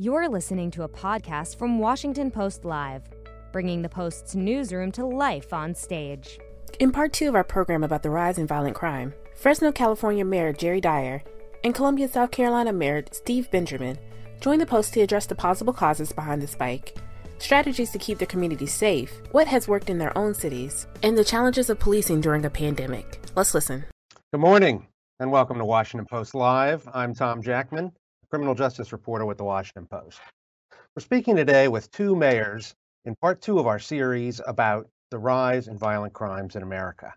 You're listening to a podcast from Washington Post Live, bringing the Post's newsroom to life on stage. In part two of our program about the rise in violent crime, Fresno, California Mayor Jerry Dyer and Columbia, South Carolina Mayor Steve Benjamin joined the Post to address the possible causes behind the spike, strategies to keep their communities safe, what has worked in their own cities, and the challenges of policing during a pandemic. Let's listen. Good morning and welcome to Washington Post Live. I'm Tom Jackman criminal justice reporter with the Washington Post. We're speaking today with two mayors in part two of our series about the rise in violent crimes in America.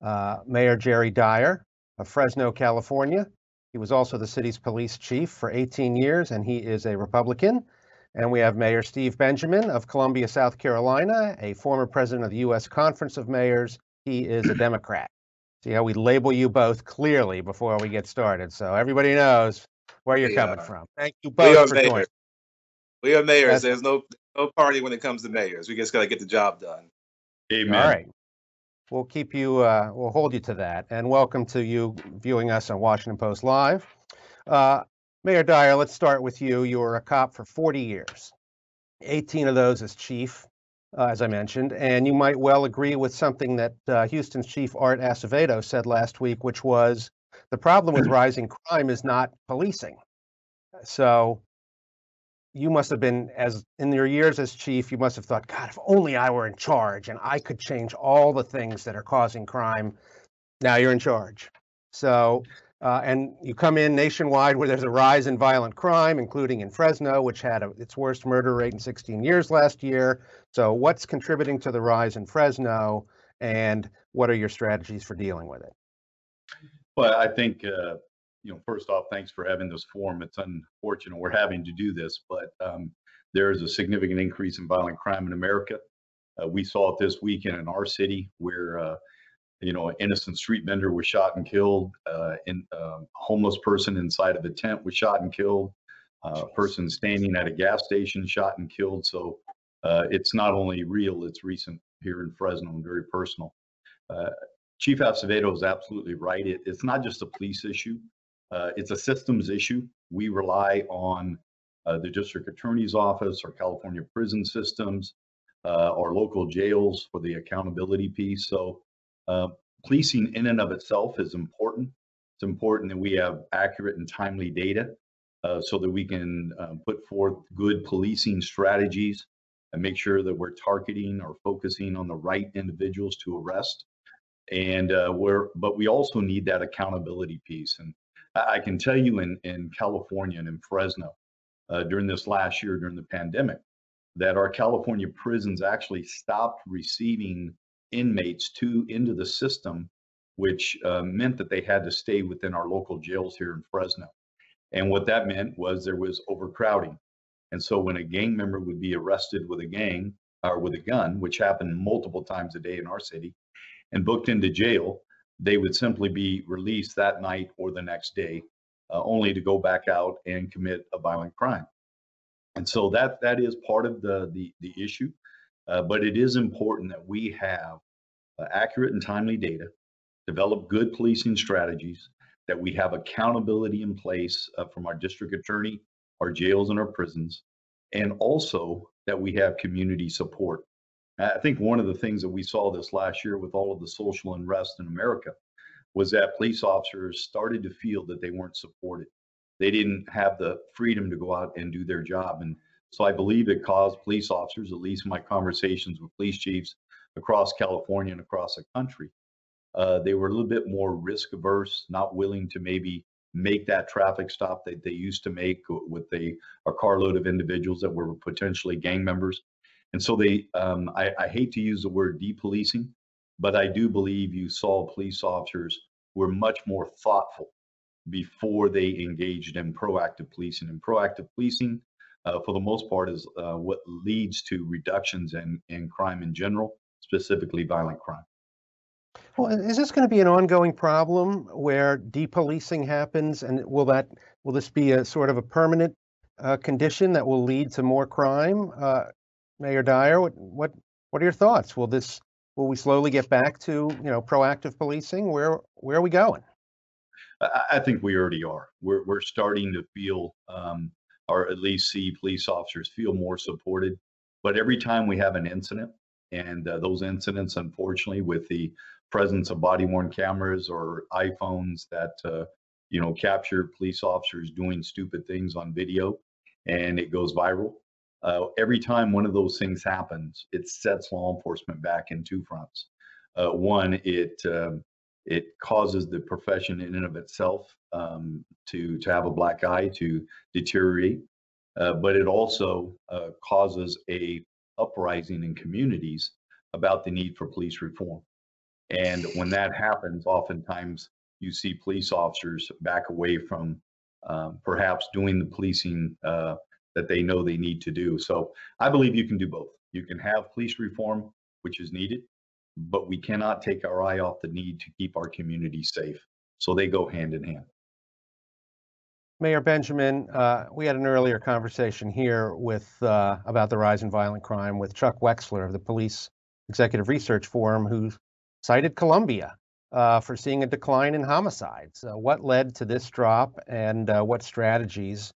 Uh, Mayor Jerry Dyer of Fresno, California. He was also the city's police chief for 18 years, and he is a Republican. And we have Mayor Steve Benjamin of Columbia, South Carolina, a former president of the U.S. Conference of Mayors. He is a Democrat. See how we label you both clearly before we get started. So everybody knows where you're coming from. Thank you both for mayors. joining. We are mayors. That's, There's no no party when it comes to mayors. We just got to get the job done. Amen. All right. We'll keep you. Uh, we'll hold you to that. And welcome to you viewing us on Washington Post Live. Uh, Mayor Dyer, let's start with you. You were a cop for 40 years, 18 of those as chief, uh, as I mentioned, and you might well agree with something that uh, Houston's chief Art Acevedo said last week, which was the problem with rising crime is not policing. So you must have been as in your years as chief, you must have thought, God, if only I were in charge and I could change all the things that are causing crime. Now you're in charge. So uh, and you come in nationwide where there's a rise in violent crime, including in Fresno, which had a, its worst murder rate in 16 years last year. So, what's contributing to the rise in Fresno, and what are your strategies for dealing with it? Well, I think, uh, you know, first off, thanks for having this forum. It's unfortunate we're having to do this, but um, there is a significant increase in violent crime in America. Uh, we saw it this weekend in our city where, uh, you know, an innocent street vendor was shot and killed. Uh, in, a um, homeless person inside of a tent was shot and killed. Uh, a person standing at a gas station shot and killed. So uh, it's not only real, it's recent here in Fresno and very personal. Chief Acevedo is absolutely right. It, it's not just a police issue, uh, it's a systems issue. We rely on uh, the district attorney's office or California prison systems uh, or local jails for the accountability piece. So, uh, policing in and of itself is important. It's important that we have accurate and timely data uh, so that we can uh, put forth good policing strategies and make sure that we're targeting or focusing on the right individuals to arrest and uh, we're but we also need that accountability piece and i can tell you in in california and in fresno uh, during this last year during the pandemic that our california prisons actually stopped receiving inmates to into the system which uh, meant that they had to stay within our local jails here in fresno. And what that meant was there was overcrowding. And so when a gang member would be arrested with a gang or with a gun which happened multiple times a day in our city and booked into jail, they would simply be released that night or the next day, uh, only to go back out and commit a violent crime. And so that that is part of the the, the issue, uh, but it is important that we have uh, accurate and timely data, develop good policing strategies, that we have accountability in place uh, from our district attorney, our jails, and our prisons, and also that we have community support. I think one of the things that we saw this last year with all of the social unrest in America was that police officers started to feel that they weren't supported. They didn't have the freedom to go out and do their job. And so I believe it caused police officers, at least my conversations with police chiefs across California and across the country, uh, they were a little bit more risk averse, not willing to maybe make that traffic stop that they used to make with a, a carload of individuals that were potentially gang members. And so they, um, I, I, hate to use the word depolicing, but I do believe you saw police officers were much more thoughtful before they engaged in proactive policing. And proactive policing, uh, for the most part, is uh, what leads to reductions in, in crime in general, specifically violent crime. Well, is this going to be an ongoing problem where depolicing happens, and will that will this be a sort of a permanent uh, condition that will lead to more crime? Uh, Mayor Dyer, what, what what are your thoughts? Will this will we slowly get back to you know proactive policing? Where where are we going? I think we already are. We're we're starting to feel um, or at least see police officers feel more supported. But every time we have an incident, and uh, those incidents, unfortunately, with the presence of body worn cameras or iPhones that uh, you know capture police officers doing stupid things on video, and it goes viral. Uh, every time one of those things happens, it sets law enforcement back in two fronts. Uh, one, it um, it causes the profession in and of itself um, to to have a black eye to deteriorate, uh, but it also uh, causes a uprising in communities about the need for police reform. And when that happens, oftentimes you see police officers back away from um, perhaps doing the policing uh, that they know they need to do. So I believe you can do both. You can have police reform, which is needed, but we cannot take our eye off the need to keep our community safe. So they go hand in hand. Mayor Benjamin, uh, we had an earlier conversation here with uh, about the rise in violent crime with Chuck Wexler of the Police Executive Research Forum, who cited Columbia uh, for seeing a decline in homicides. Uh, what led to this drop, and uh, what strategies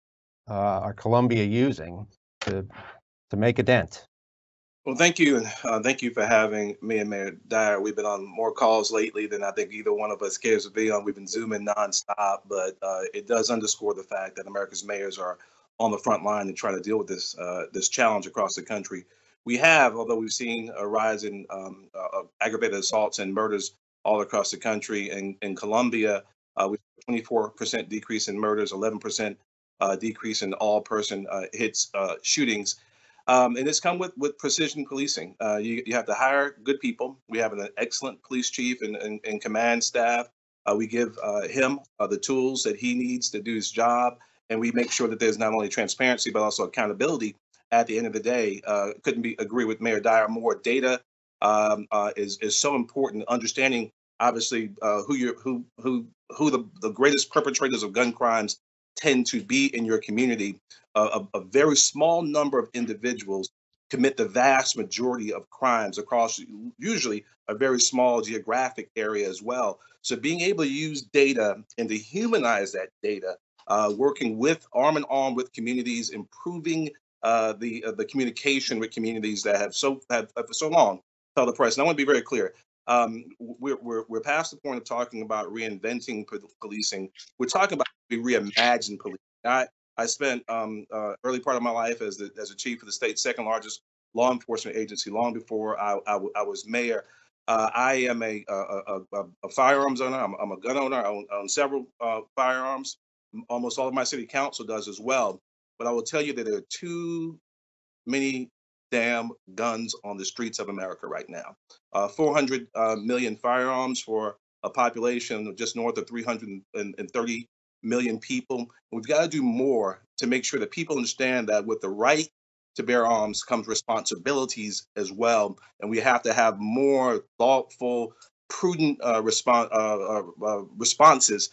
uh, are Columbia using to to make a dent? Well, thank you, and uh, thank you for having me and Mayor Dyer. We've been on more calls lately than I think either one of us cares to be on. We've been zooming nonstop, but uh, it does underscore the fact that America's mayors are on the front line and trying to deal with this uh, this challenge across the country. We have, although we've seen a rise in um, uh, aggravated assaults and murders all across the country. In, in Columbia, uh, we 24% decrease in murders, 11% uh, decrease in all person hits shootings. Um, and it's come with with precision policing. Uh, you, you have to hire good people. We have an excellent police chief and, and, and command staff. Uh, we give uh, him uh, the tools that he needs to do his job, and we make sure that there's not only transparency but also accountability. At the end of the day, uh, couldn't be agree with Mayor Dyer more. Data um, uh, is is so important. Understanding obviously who you who who who the, the greatest perpetrators of gun crimes tend to be in your community. Uh, a, a, very small number of individuals commit the vast majority of crimes across usually a very small geographic area as well. So being able to use data and to humanize that data, uh, working with arm in arm with communities, improving uh, the uh, the communication with communities that have so have, have for so long tell the press. And I want to be very clear um, we're, we're, we're past the point of talking about reinventing policing. We're talking about we reimagine policing. I, I spent um, uh, early part of my life as the, as a chief of the state's second largest law enforcement agency long before I, I, was mayor. Uh, I am a, a, a, a firearms owner. I'm, I'm, a gun owner. I own, own several uh, firearms. Almost all of my city council does as well. But I will tell you that there are too many damn guns on the streets of America right now. Uh, 400 uh, million firearms for a population of just north of 330 million people. We've got to do more to make sure that people understand that with the right to bear arms comes responsibilities as well. And we have to have more thoughtful, prudent uh, uh, uh, uh, responses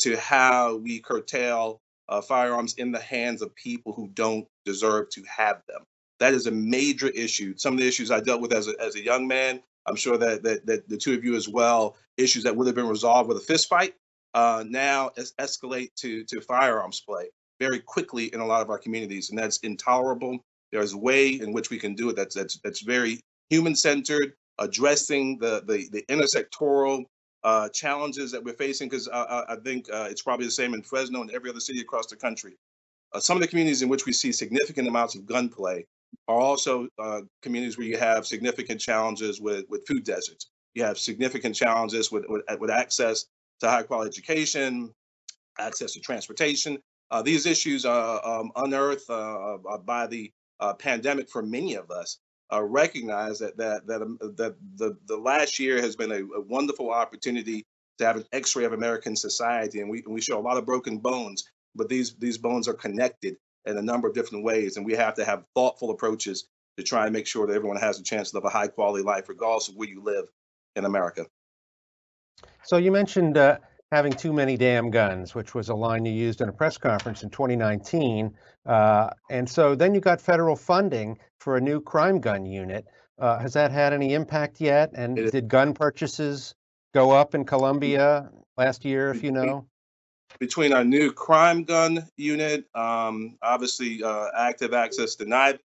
to how we curtail firearms in the hands of people who don't deserve to have them. That is a major issue. Some of the issues I dealt with as a, as a young man, I'm sure that, that, that the two of you as well, issues that would have been resolved with a fist fight, uh, now es- escalate to, to firearms play very quickly in a lot of our communities. And that's intolerable. There's a way in which we can do it that's, that's, that's very human centered, addressing the, the, the intersectoral uh, challenges that we're facing, because I, I, think uh, it's probably the same in Fresno and every other city across the country. Uh, some of the communities in which we see significant amounts of gunplay are also uh, communities where you have significant challenges with, with food deserts. You have significant challenges with, with, with access to high quality education, access to transportation. Uh, these issues are um, unearthed uh, uh by the uh, pandemic for many of us. Uh, recognize that that that, um, that the the last year has been a, a, wonderful opportunity to have an X-ray of American society, and we we show a lot of broken bones, but these these bones are connected in a number of different ways. And we have to have thoughtful approaches to try and make sure that everyone has a chance to live a high quality life, regardless of where you live in America. So you mentioned uh, having too many damn guns, which was a line you used in a press conference in 2019. Uh, and so then you got federal funding for a new crime gun unit. Uh, has that had any impact yet? And did gun purchases go up in Columbia last year, if you know? Between our new crime gun unit, um, obviously uh, active access denied,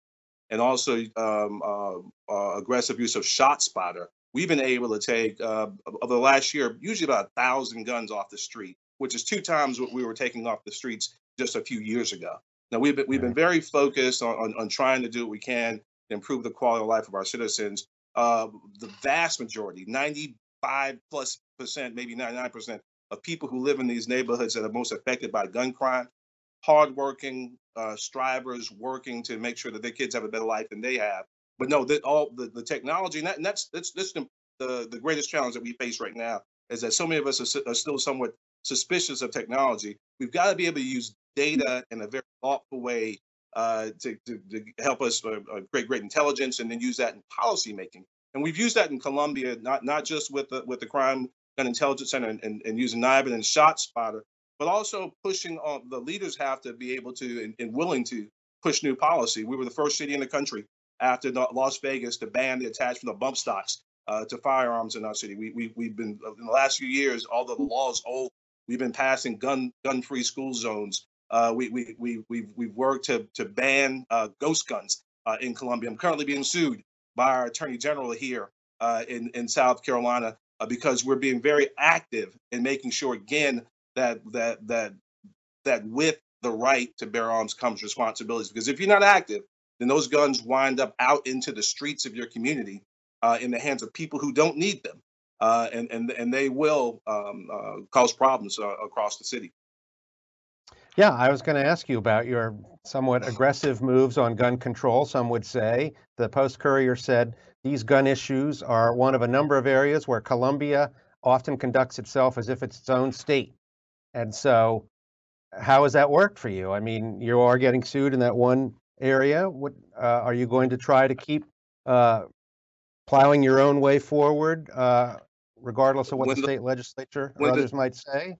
and also um, uh, uh, aggressive use of ShotSpotter, we've been able to take uh, over the last year usually about a thousand guns off the street, which is two times what we were taking off the streets just a few years ago. Now we've been we've been very focused on, on, on trying to do what we can to improve the quality of life of our citizens. Uh, the vast majority, 95 plus percent, maybe 99 percent of people who live in these neighborhoods that are most affected by gun crime, hardworking uh, strivers working to make sure that their kids have a better life than they have. But no, that all the, the technology, and, that, and that's that's that's the, the, the greatest challenge that we face right now is that so many of us are, are still somewhat suspicious of technology. We've got to be able to use data in a very thoughtful way uh, to, to, to, help us uh, uh, create great intelligence and then use that in policy making. And we've used that in Columbia, not not just with the with the crime gun intelligence center and, and, and using NIBIN and ShotSpotter, but also pushing on the leaders have to be able to and, and, willing to push new policy. We were the first city in the country after Las Vegas to ban the attachment of bump stocks uh, to firearms in our city. We, we, we've been in the last few years, although the law is old, we've been passing gun gun free school zones uh, we, we, we, we've, we've worked to, to ban uh, ghost guns uh, in Columbia. I'm currently being sued by our attorney general here uh, in, in South Carolina uh, because we're being very active in making sure, again, that, that, that, that with the right to bear arms comes responsibilities. Because if you're not active, then those guns wind up out into the streets of your community uh, in the hands of people who don't need them. and, and, and they will um, cause problems across the city. Yeah, I was going to ask you about your somewhat aggressive moves on gun control. Some would say the Post Courier said these gun issues are one of a number of areas where Columbia often conducts itself as if it's its own state. And so, how has that worked for you? I mean, you are getting sued in that one area. What uh, are you going to try to keep uh, plowing your own way forward, uh, regardless of what the, the state legislature or others the, might say?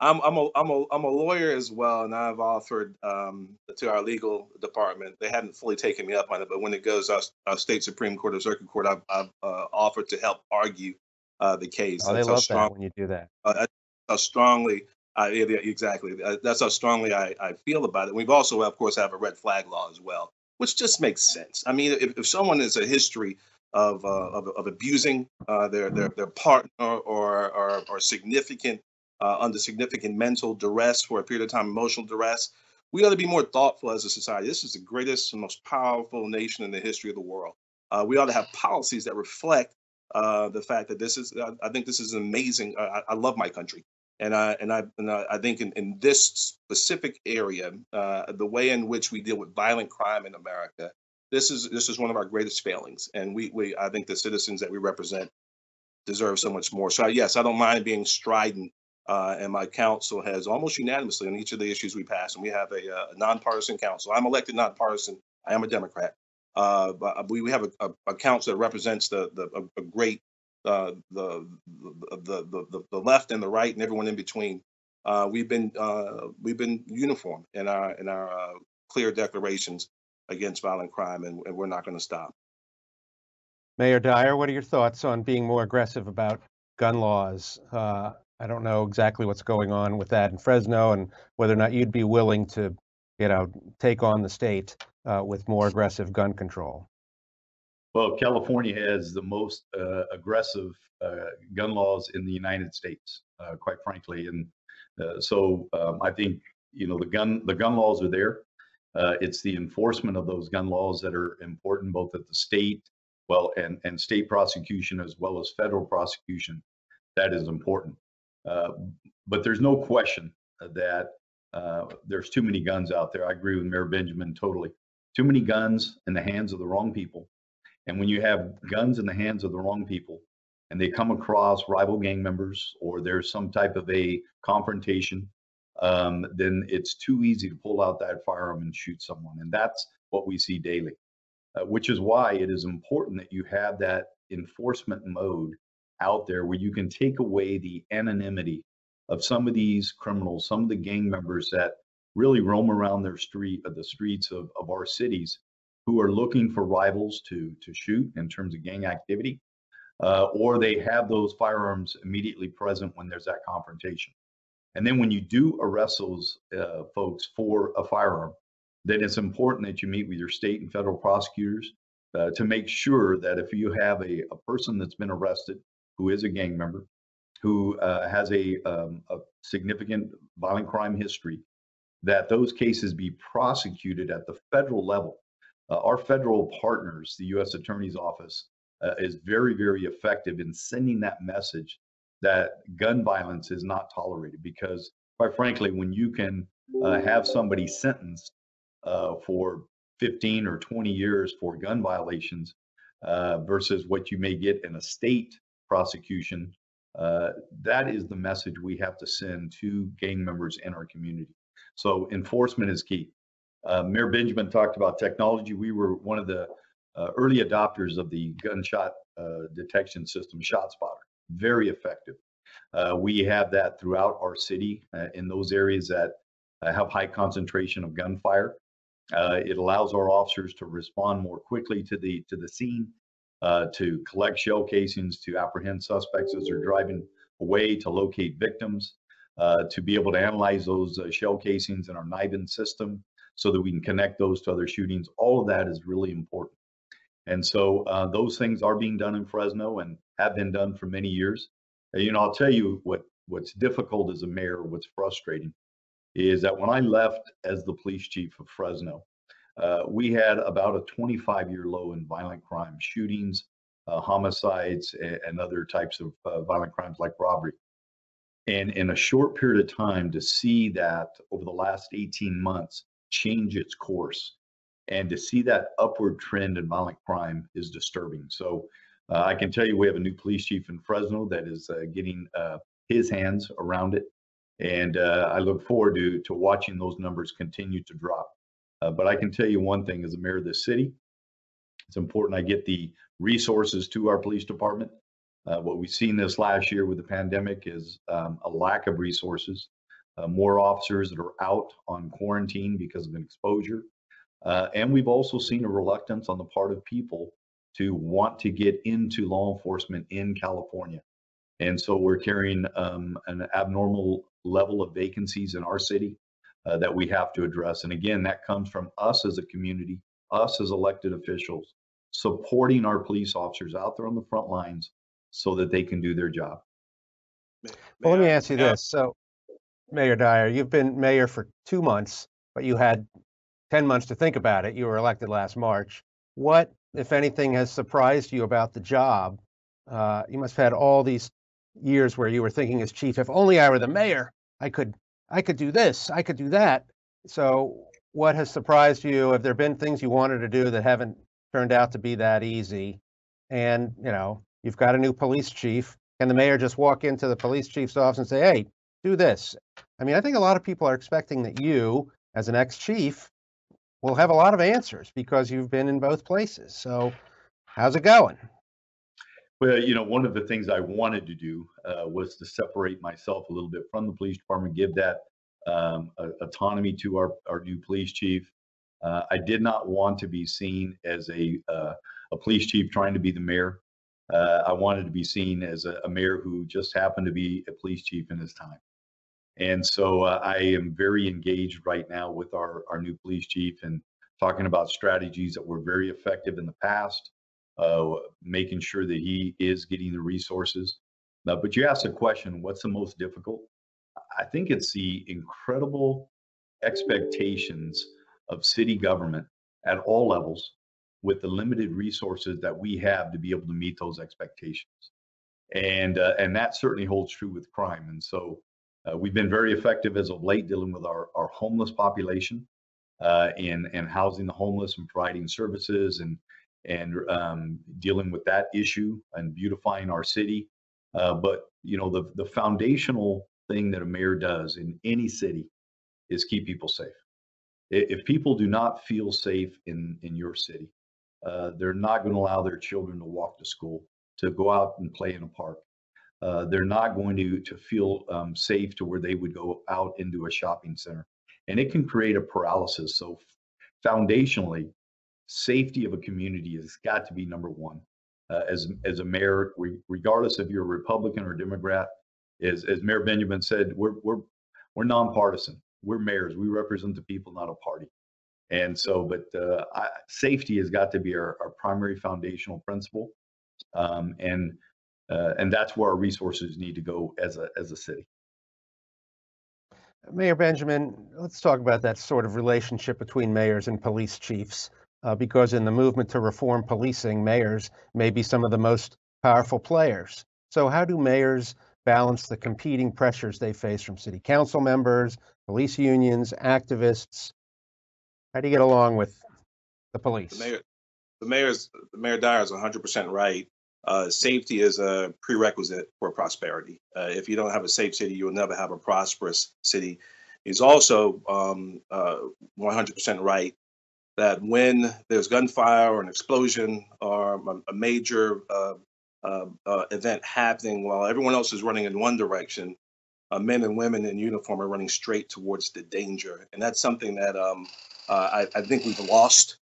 I'm I'm a I'm a I'm a lawyer as well, and I've offered um, to our legal department. They haven't fully taken me up on it, but when it goes our, our state supreme court or circuit court, I've, I've uh, offered to help argue uh, the case. Oh, they love strong, that when you do that. Uh, how strongly, uh, yeah, exactly. Uh, that's how strongly I, I feel about it. We've also, of course, have a red flag law as well, which just makes sense. I mean, if, if someone has a history of uh, of, of abusing uh, their their their partner or or, or significant uh, under significant mental duress for a period of time, emotional duress. We ought to be more thoughtful as a society. This is the greatest and most powerful nation in the history of the world. Uh, we ought to have policies that reflect uh, the fact that this is. I think this is amazing. I, I love my country, and I and I and I think in, in this specific area, uh, the way in which we deal with violent crime in America, this is this is one of our greatest failings. And we we I think the citizens that we represent deserve so much more. So yes, I don't mind being strident uh, and my council has almost unanimously on each of the issues we pass. And we have a, uh, a nonpartisan council. I'm elected nonpartisan. I am a Democrat. Uh, but we, we have a, a, a, council that represents the, the a, great uh, the, the, the, the left and the right and everyone in between. Uh, we've been uh, we've been uniform in our in our clear declarations against violent crime, and, and we're not going to stop. Mayor Dyer, what are your thoughts on being more aggressive about gun laws? Uh, I don't know exactly what's going on with that in Fresno and whether or not you'd be willing to, you know, take on the state uh, with more aggressive gun control. Well, California has the most uh, aggressive uh, gun laws in the United States, uh, quite frankly, and uh, so um, I think you know the gun the gun laws are there. Uh, it's the enforcement of those gun laws that are important, both at the state, well, and and state prosecution as well as federal prosecution. That is important. Uh, but there's no question that uh, there's too many guns out there. I agree with Mayor Benjamin totally. Too many guns in the hands of the wrong people. And when you have guns in the hands of the wrong people and they come across rival gang members or there's some type of a confrontation, um, then it's too easy to pull out that firearm and shoot someone. And that's what we see daily, uh, which is why it is important that you have that enforcement mode out there where you can take away the anonymity of some of these criminals, some of the gang members that really roam around their street, uh, the streets of, of our cities, who are looking for rivals to to shoot in terms of gang activity, uh, or they have those firearms immediately present when there's that confrontation. And then when you do arrest those uh, folks for a firearm, then it's important that you meet with your state and federal prosecutors uh, to make sure that if you have a, a person that's been arrested who is a gang member, who uh, has a, um, a significant violent crime history, that those cases be prosecuted at the federal level. Uh, our federal partners, the U.S. Attorney's Office, uh, is very, very effective in sending that message that gun violence is not tolerated. Because, quite frankly, when you can uh, have somebody sentenced uh, for 15 or 20 years for gun violations uh, versus what you may get in a state prosecution, uh, that is the message we have to send to gang members in our community. So enforcement is key. Uh, Mayor Benjamin talked about technology. We were one of the uh, early adopters of the gunshot uh, detection system, ShotSpotter. Very effective. Uh, we have that throughout our city uh, in those areas that have high concentration of gunfire. it allows our officers to respond more quickly to the to the scene, to collect shell casings, to apprehend suspects as they're driving away, to locate victims uh, to be able to analyze those uh, shell casings in our NIBIN system so that we can connect those to other shootings. All of that is really important. And so uh, those things are being done in Fresno and have been done for many years. you know, I'll tell you what what's difficult as a mayor, what's frustrating, is that when I left as the police chief of Fresno, uh, we had about a 25 year low in violent crime, shootings, uh, homicides, and, and, other types of uh, violent crimes like robbery. And in a short period of time, to see that over the last 18 months change its course and to see that upward trend in violent crime is disturbing. So uh, I can tell you we have a new police chief in Fresno that is uh, getting uh, his hands around it. And I look forward to, to watching those numbers continue to drop. Uh, but I can tell you one thing as a mayor of this city, it's important I get the resources to our police department uh, what we've seen this last year with the pandemic is um, a lack of resources, uh, more officers that are out on quarantine because of an exposure. Uh, and we've also seen a reluctance on the part of people to want to get into law enforcement in California. And so we're carrying um, an abnormal level of vacancies in our city uh, that we have to address. And again, that comes from us as a community, us as elected officials, supporting our police officers out there on the front lines so that they can do their job. Well, let me ask you this. So, Mayor Dyer, you've been mayor for two months, but you had 10 months to think about it. You were elected last March. What, if anything, has surprised you about the job? Uh, you must have had all these years where you were thinking as chief, if only I were the mayor, I could, I could do this, I could do that. So, what has surprised you? Have there been things you wanted to do that haven't turned out to be that easy? And you know, You've got a new police chief. Can the mayor just walk into the police chief's office and say, hey, do this? I mean, I think a lot of people are expecting that you, as an ex chief, will have a lot of answers because you've been in both places. So, how's it going? Well, you know, one of the things I wanted to do uh, was to separate myself a little bit from the police department, give that um, autonomy to our, our new police chief. Uh, I did not want to be seen as a, uh, a police chief trying to be the mayor. Uh, I wanted to be seen as a, a, mayor who just happened to be a police chief in his time. And so uh, I am very engaged right now with our, our new police chief and talking about strategies that were very effective in the past, uh, making sure that he is getting the resources. But you asked a question what's the most difficult? I think it's the incredible expectations of city government at all levels with the limited resources that we have to be able to meet those expectations. And uh, and that certainly holds true with crime. And so uh, we've been very effective as of late dealing with our, our homeless population uh, and and housing the homeless and providing services and and um, dealing with that issue and beautifying our city. Uh, but you know the the foundational thing that a mayor does in any city is keep people safe. If people do not feel safe in in your city, uh, they're not going to allow their children to walk to school, to go out and play in a park. Uh, they're not going to to feel um, safe to where they would go out into a shopping center, and it can create a paralysis. So, foundationally, safety of a community has got to be number one. Uh, as as a mayor, regardless if you're a Republican or Democrat, as as Mayor Benjamin said, we're we're we're nonpartisan. We're mayors. We represent the people, not a party. And so, but uh, I, safety has got to be our, our primary foundational principle, um, and uh, and that's where our resources need to go as a as a city. Mayor Benjamin, let's talk about that sort of relationship between mayors and police chiefs, uh, because in the movement to reform policing, mayors may be some of the most powerful players. So, how do mayors balance the competing pressures they face from city council members, police unions, activists? How do you get along with the police? The mayor, the mayor's, the mayor Dyer is 100% right. Uh, safety is a prerequisite for prosperity. Uh, if you don't have a safe city, you will never have a prosperous city. He's also um, uh, 100% right that when there's gunfire or an explosion or a, major uh, uh, uh, event happening while everyone else is running in one direction, uh, men and women in uniform are running straight towards the danger, and that's something that um, I, I, think we've lost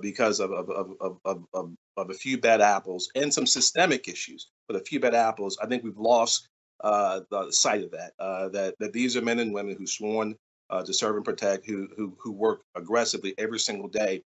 because of of, of, of, of, of a few bad apples and some systemic issues. But a few bad apples, I think we've lost the sight of that. that that these are men and women who sworn to serve and protect, who who who work aggressively every single day.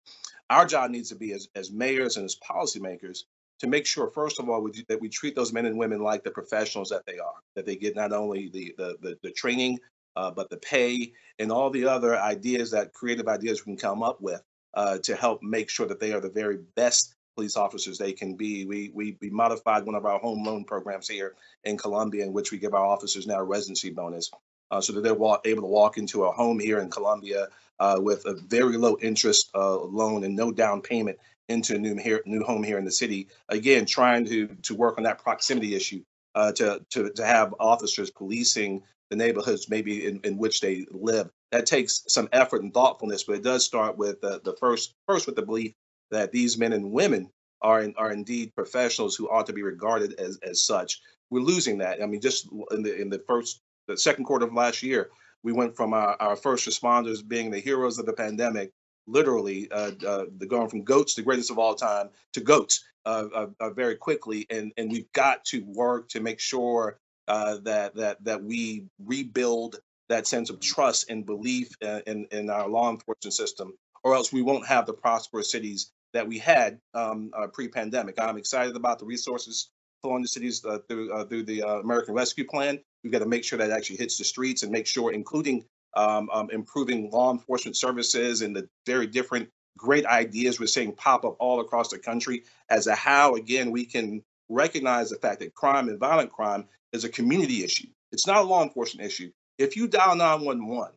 Our job needs to be as, as mayors and as policymakers to make sure, first of all, we, that we treat those men and women like the professionals that they are, that they get not only the the the, the training, uh, but the pay and all the other ideas that creative ideas we can come up with uh, to help make sure that they are the very best police officers they can be. We, we we modified one of our home loan programs here in Columbia, in which we give our officers now a residency bonus. Uh, so that they're able to walk into a home here in Columbia uh, with a very low interest uh, loan and no down payment into a new here, new home here in the city. Again, trying to to work on that proximity issue uh, to to to have officers policing the neighborhoods maybe in, in which they live. That takes some effort and thoughtfulness, but it does start with the, the first first with the belief that these men and women are in, are indeed professionals who ought to be regarded as as such. We're losing that. I mean, just in the in the first the second quarter of last year, we went from our, our first responders being the heroes of the pandemic literally uh, uh, the going from goats, the greatest of all time, to goats uh, uh, uh, very quickly, and and we've got to work to make sure uh, that that that we rebuild that sense of trust and belief in in our law enforcement system, or else we won't have the prosperous cities that we had um, pre-pandemic. I'm excited about the resources flowing to cities through through the American Rescue Plan. We've got to make sure that actually hits the streets and make sure, including um, um, improving law enforcement services and the very different great ideas we're seeing pop up all across the country as to how, again, we can recognize the fact that crime and violent crime is a community issue. It's not a law enforcement issue. If you dial 911,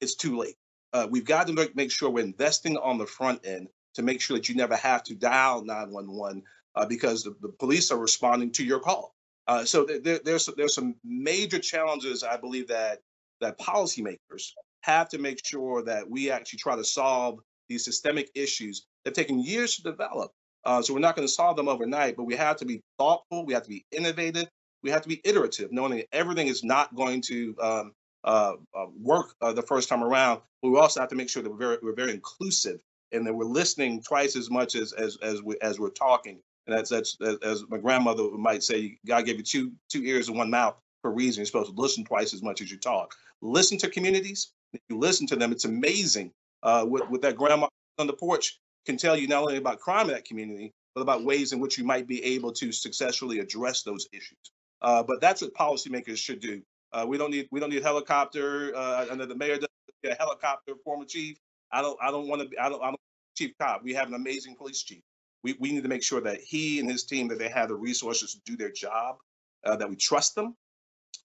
it's too late. Uh, we've got to make, sure we're investing on the front end to make sure that you never have to dial 911 uh, because the, the, police are responding to your call. Uh, so there, there's there's some major challenges I believe that that policymakers have to make sure that we actually try to solve these systemic issues that have taken years to develop. Uh, so we're not going to solve them overnight, but we have to be thoughtful. We have to be innovative. We have to be iterative, knowing that everything is not going to um, uh, uh, work uh, the first time around. But we also have to make sure that we're very, we're very inclusive and that we're listening twice as much as as as, we, as we're talking. And that's that's as, my grandmother might say, God gave you two two ears and one mouth for a reason. You're supposed to listen twice as much as you talk listen to communities. If you listen to them, it's amazing uh, what, what that grandma on the porch can tell you not only about crime in that community, but about ways in which you might be able to successfully address those issues. Uh, but that's what policymakers should do. Uh, we don't need we don't need helicopter. Uh, under the mayor does a helicopter former chief. I don't I don't want to be I don't I don't chief cop. We have an amazing police chief. We we need to make sure that he and his team that they have the resources to do their job, uh, that we trust them,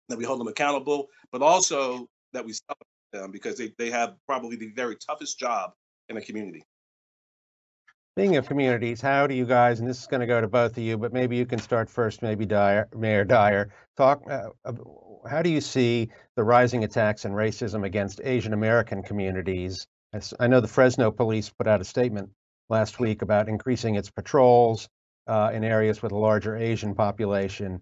that we hold them accountable, but also that we celebrate them because they, they have probably the very toughest job in a community. Being of communities, how do you guys, and this is going to go to both of you, but maybe you can start first, maybe Dyer, Mayor Dyer, talk, uh, how do you see the rising attacks and racism against Asian American communities? I know the Fresno police put out a statement last week about increasing its patrols uh, in areas with a larger Asian population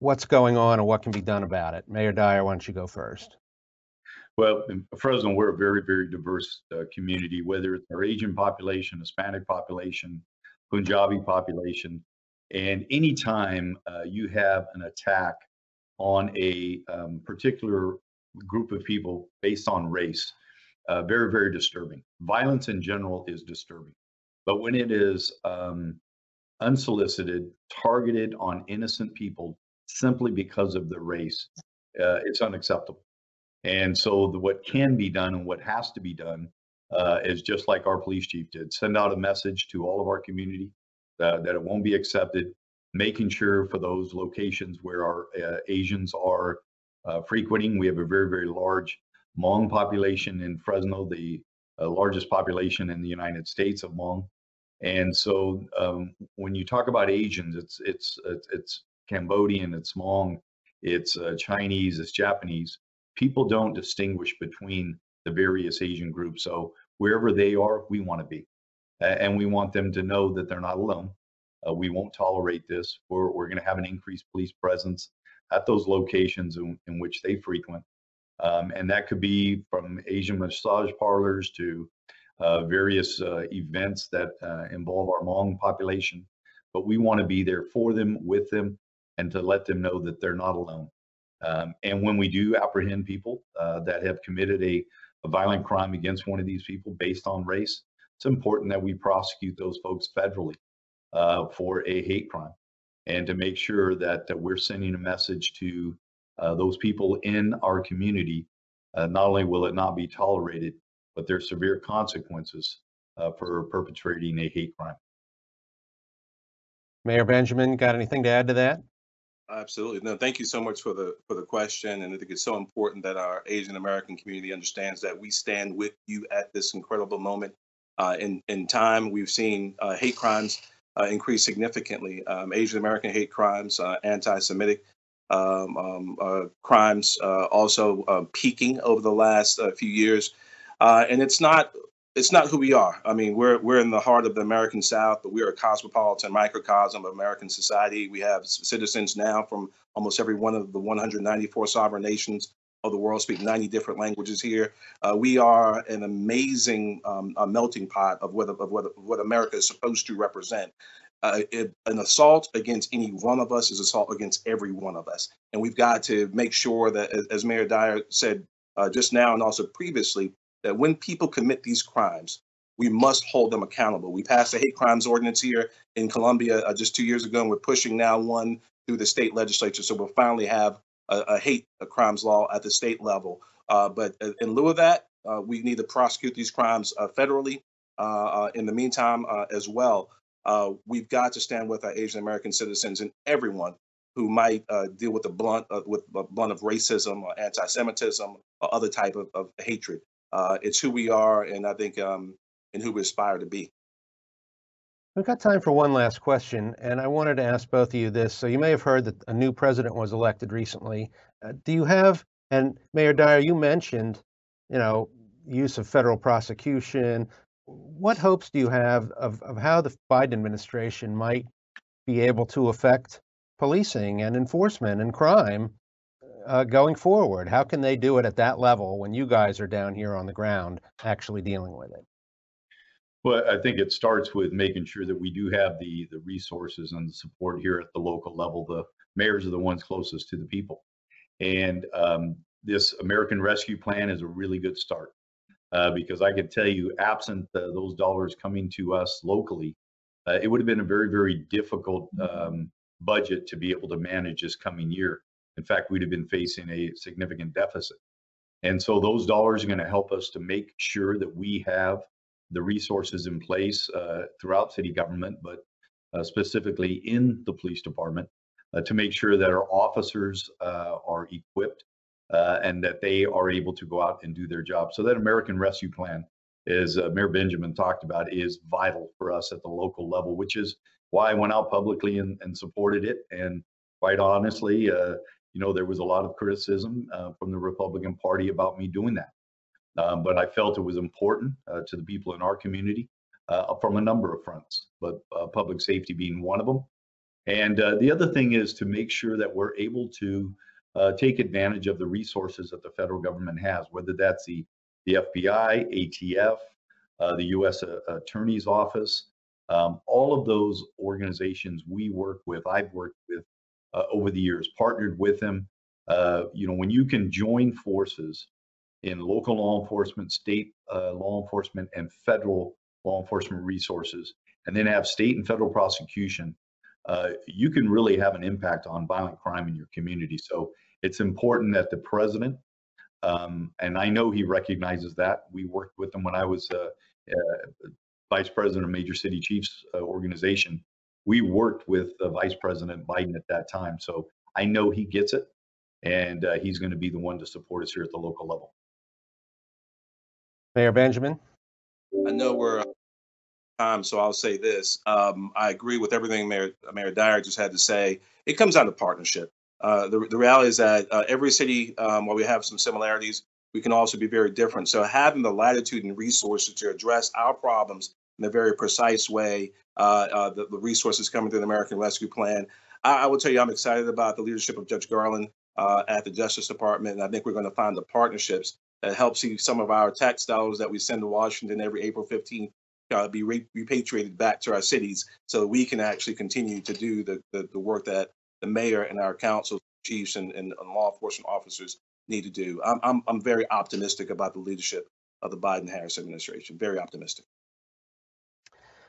what's going on and what can be done about it. Mayor Dyer, why don't you go first? Well, in Fresno, we're a very, very diverse uh, community, whether it's our Asian population, Hispanic population, Punjabi population. And anytime uh, you have an attack on a um, particular group of people based on race, uh, very, very disturbing. Violence in general is disturbing. But when it is um, unsolicited, targeted on innocent people simply because of their race, uh, it's unacceptable. And so, the, what can be done and what has to be done uh, is just like our police chief did send out a message to all of our community uh, that it won't be accepted, making sure for those locations where our uh, Asians are uh, frequenting, we have a very, very large Hmong population in Fresno, the largest population in the United States of Hmong. And so, um, when you talk about Asians, it's it's it's, Cambodian, it's Hmong, it's uh, Chinese, it's Japanese. People don't distinguish between the various Asian groups. So wherever they are, we want to be. Uh, and we want them to know that they're not alone. Uh, we won't tolerate this. We're, we're going to have an increased police presence at those locations in, in which they frequent. Um, and that could be from Asian massage parlors to uh, various uh, events that uh, involve our Hmong population. But we want to be there for them, with them, and to let them know that they're not alone. Um, and when we do apprehend people uh, that have committed a, a, violent crime against one of these people based on race, it's important that we prosecute those folks federally uh, for a hate crime and to make sure that, that we're sending a message to uh, those people in our community. Uh, not only will it not be tolerated, but there's severe consequences uh, for perpetrating a hate crime. Mayor Benjamin, got anything to add to that? Absolutely. No, thank you so much for the for the question. And I think it's so important that our Asian American community understands that we stand with you at this incredible moment. Uh, in in time, we've seen uh, hate crimes uh, increase significantly. Um, Asian American hate crimes, uh, anti-Semitic um, um, uh, crimes, uh, also peaking over the last few years. and it's not it's not who we are. I mean, we're we're in the heart of the American South, but we're a cosmopolitan microcosm of American society. We have citizens now from almost every one of the 194 sovereign nations of the world speak 90 different languages here. Uh, we are an amazing um, melting pot of what of what what America is supposed to represent. Uh, an assault against any one of us is assault against every one of us, and we've got to make sure that, as, Mayor Dyer said uh, just now and also previously, that when people commit these crimes, we must hold them accountable. We passed a hate crimes ordinance here in Columbia uh, just two years ago, and we're pushing now one through the state legislature. So we'll finally have a, a hate crimes law at the state level. Uh, but uh, in lieu of that, we need to prosecute these crimes federally. In the meantime, as well, we've got to stand with our Asian American citizens and everyone who might deal with the blunt with a blunt of racism or anti-Semitism or other type of, of hatred. Uh, it's who we are, and I think um, and who we aspire to be. We've got time for one last question, and I wanted to ask both of you this. So you may have heard that a new president was elected recently. Uh, do you have, and Mayor Dyer, you mentioned, you know, use of federal prosecution. What hopes do you have of, of how the Biden administration might be able to affect policing and enforcement and crime uh, going forward? How can they do it at that level when you guys are down here on the ground actually dealing with it? Well, I think it starts with making sure that we do have the the resources and the support here at the local level. The mayors are the ones closest to the people, and um, this American Rescue Plan is a really good start uh, because I can tell you, absent those dollars coming to us locally, uh, it would have been a very very difficult um, budget to be able to manage this coming year. In fact, we'd have been facing a significant deficit. And so those dollars are going to help us to make sure that we have the resources in place uh, throughout city government, but uh, specifically in the police department, uh, to make sure that our officers uh, are equipped uh, and that they are able to go out and do their job. So that American Rescue Plan, as uh, Mayor Benjamin talked about, is vital for us at the local level, which is why I went out publicly and, and supported it. And quite honestly, you know, there was a lot of criticism uh, from the Republican Party about me doing that. Um, but I felt it was important uh, to the people in our community uh, from a number of fronts, but uh, public safety being one of them. And uh, the other thing is to make sure that we're able to uh, take advantage of the resources that the federal government has, whether that's the, the FBI, ATF, the U.S. Attorney's Office, um, all of those organizations we work with, I've worked with uh, over the years, partnered with them Uh, you know, when you can join forces in local law enforcement, state uh, law enforcement, and federal law enforcement resources, and then have state and federal prosecution, uh, you can really have an impact on violent crime in your community. So it's important that the president, um, and I know he recognizes that. We worked with him when I was uh, uh, vice president of Major City Chiefs uh, organization. We worked with Vice President Biden at that time. So I know he gets it, and uh, he's going to be the one to support us here at the local level. Mayor Benjamin? I know we're time, so I'll say this. Um, I agree with everything Mayor, Mayor Dyer just had to say. It comes down to partnership. Uh, the, the reality is that uh, every city, um, while we have some similarities, we can also be very different. So having the latitude and resources to address our problems in a very precise way, uh, uh the, the, resources coming through the American Rescue Plan. I, I, will tell you, I'm excited about the leadership of Judge Garland uh, at the Justice Department, and I think we're going to find the partnerships that help see some of our tax dollars that we send to Washington every April 15th uh, be re- repatriated back to our cities so we can actually continue to do the, the, the work that the mayor and our council chiefs and, and, and, law enforcement officers need to do. I'm, I'm, I'm very optimistic about the leadership of the Biden Harris administration. Very optimistic.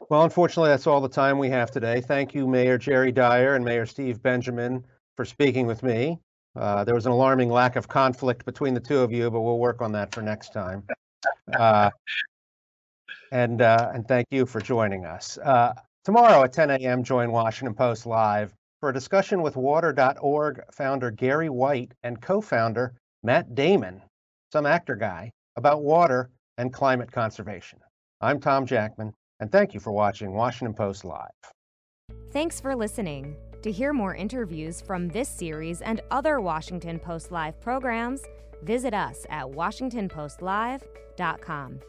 Well, unfortunately, that's all the time we have today. Thank you, Mayor Jerry Dyer and Mayor Steve Benjamin, for speaking with me. Uh, there was an alarming lack of conflict between the two of you, but we'll work on that for next time. Uh, and uh, and thank you for joining us. Uh, tomorrow at 10 a.m., join Washington Post Live for a discussion with Water.org founder Gary White and co-founder Matt Damon, some actor guy, about water and climate conservation. I'm Tom Jackman, and thank you for watching Washington Post Live. Thanks for listening. To hear more interviews from this series and other Washington Post Live programs, visit us at WashingtonPostLive.com.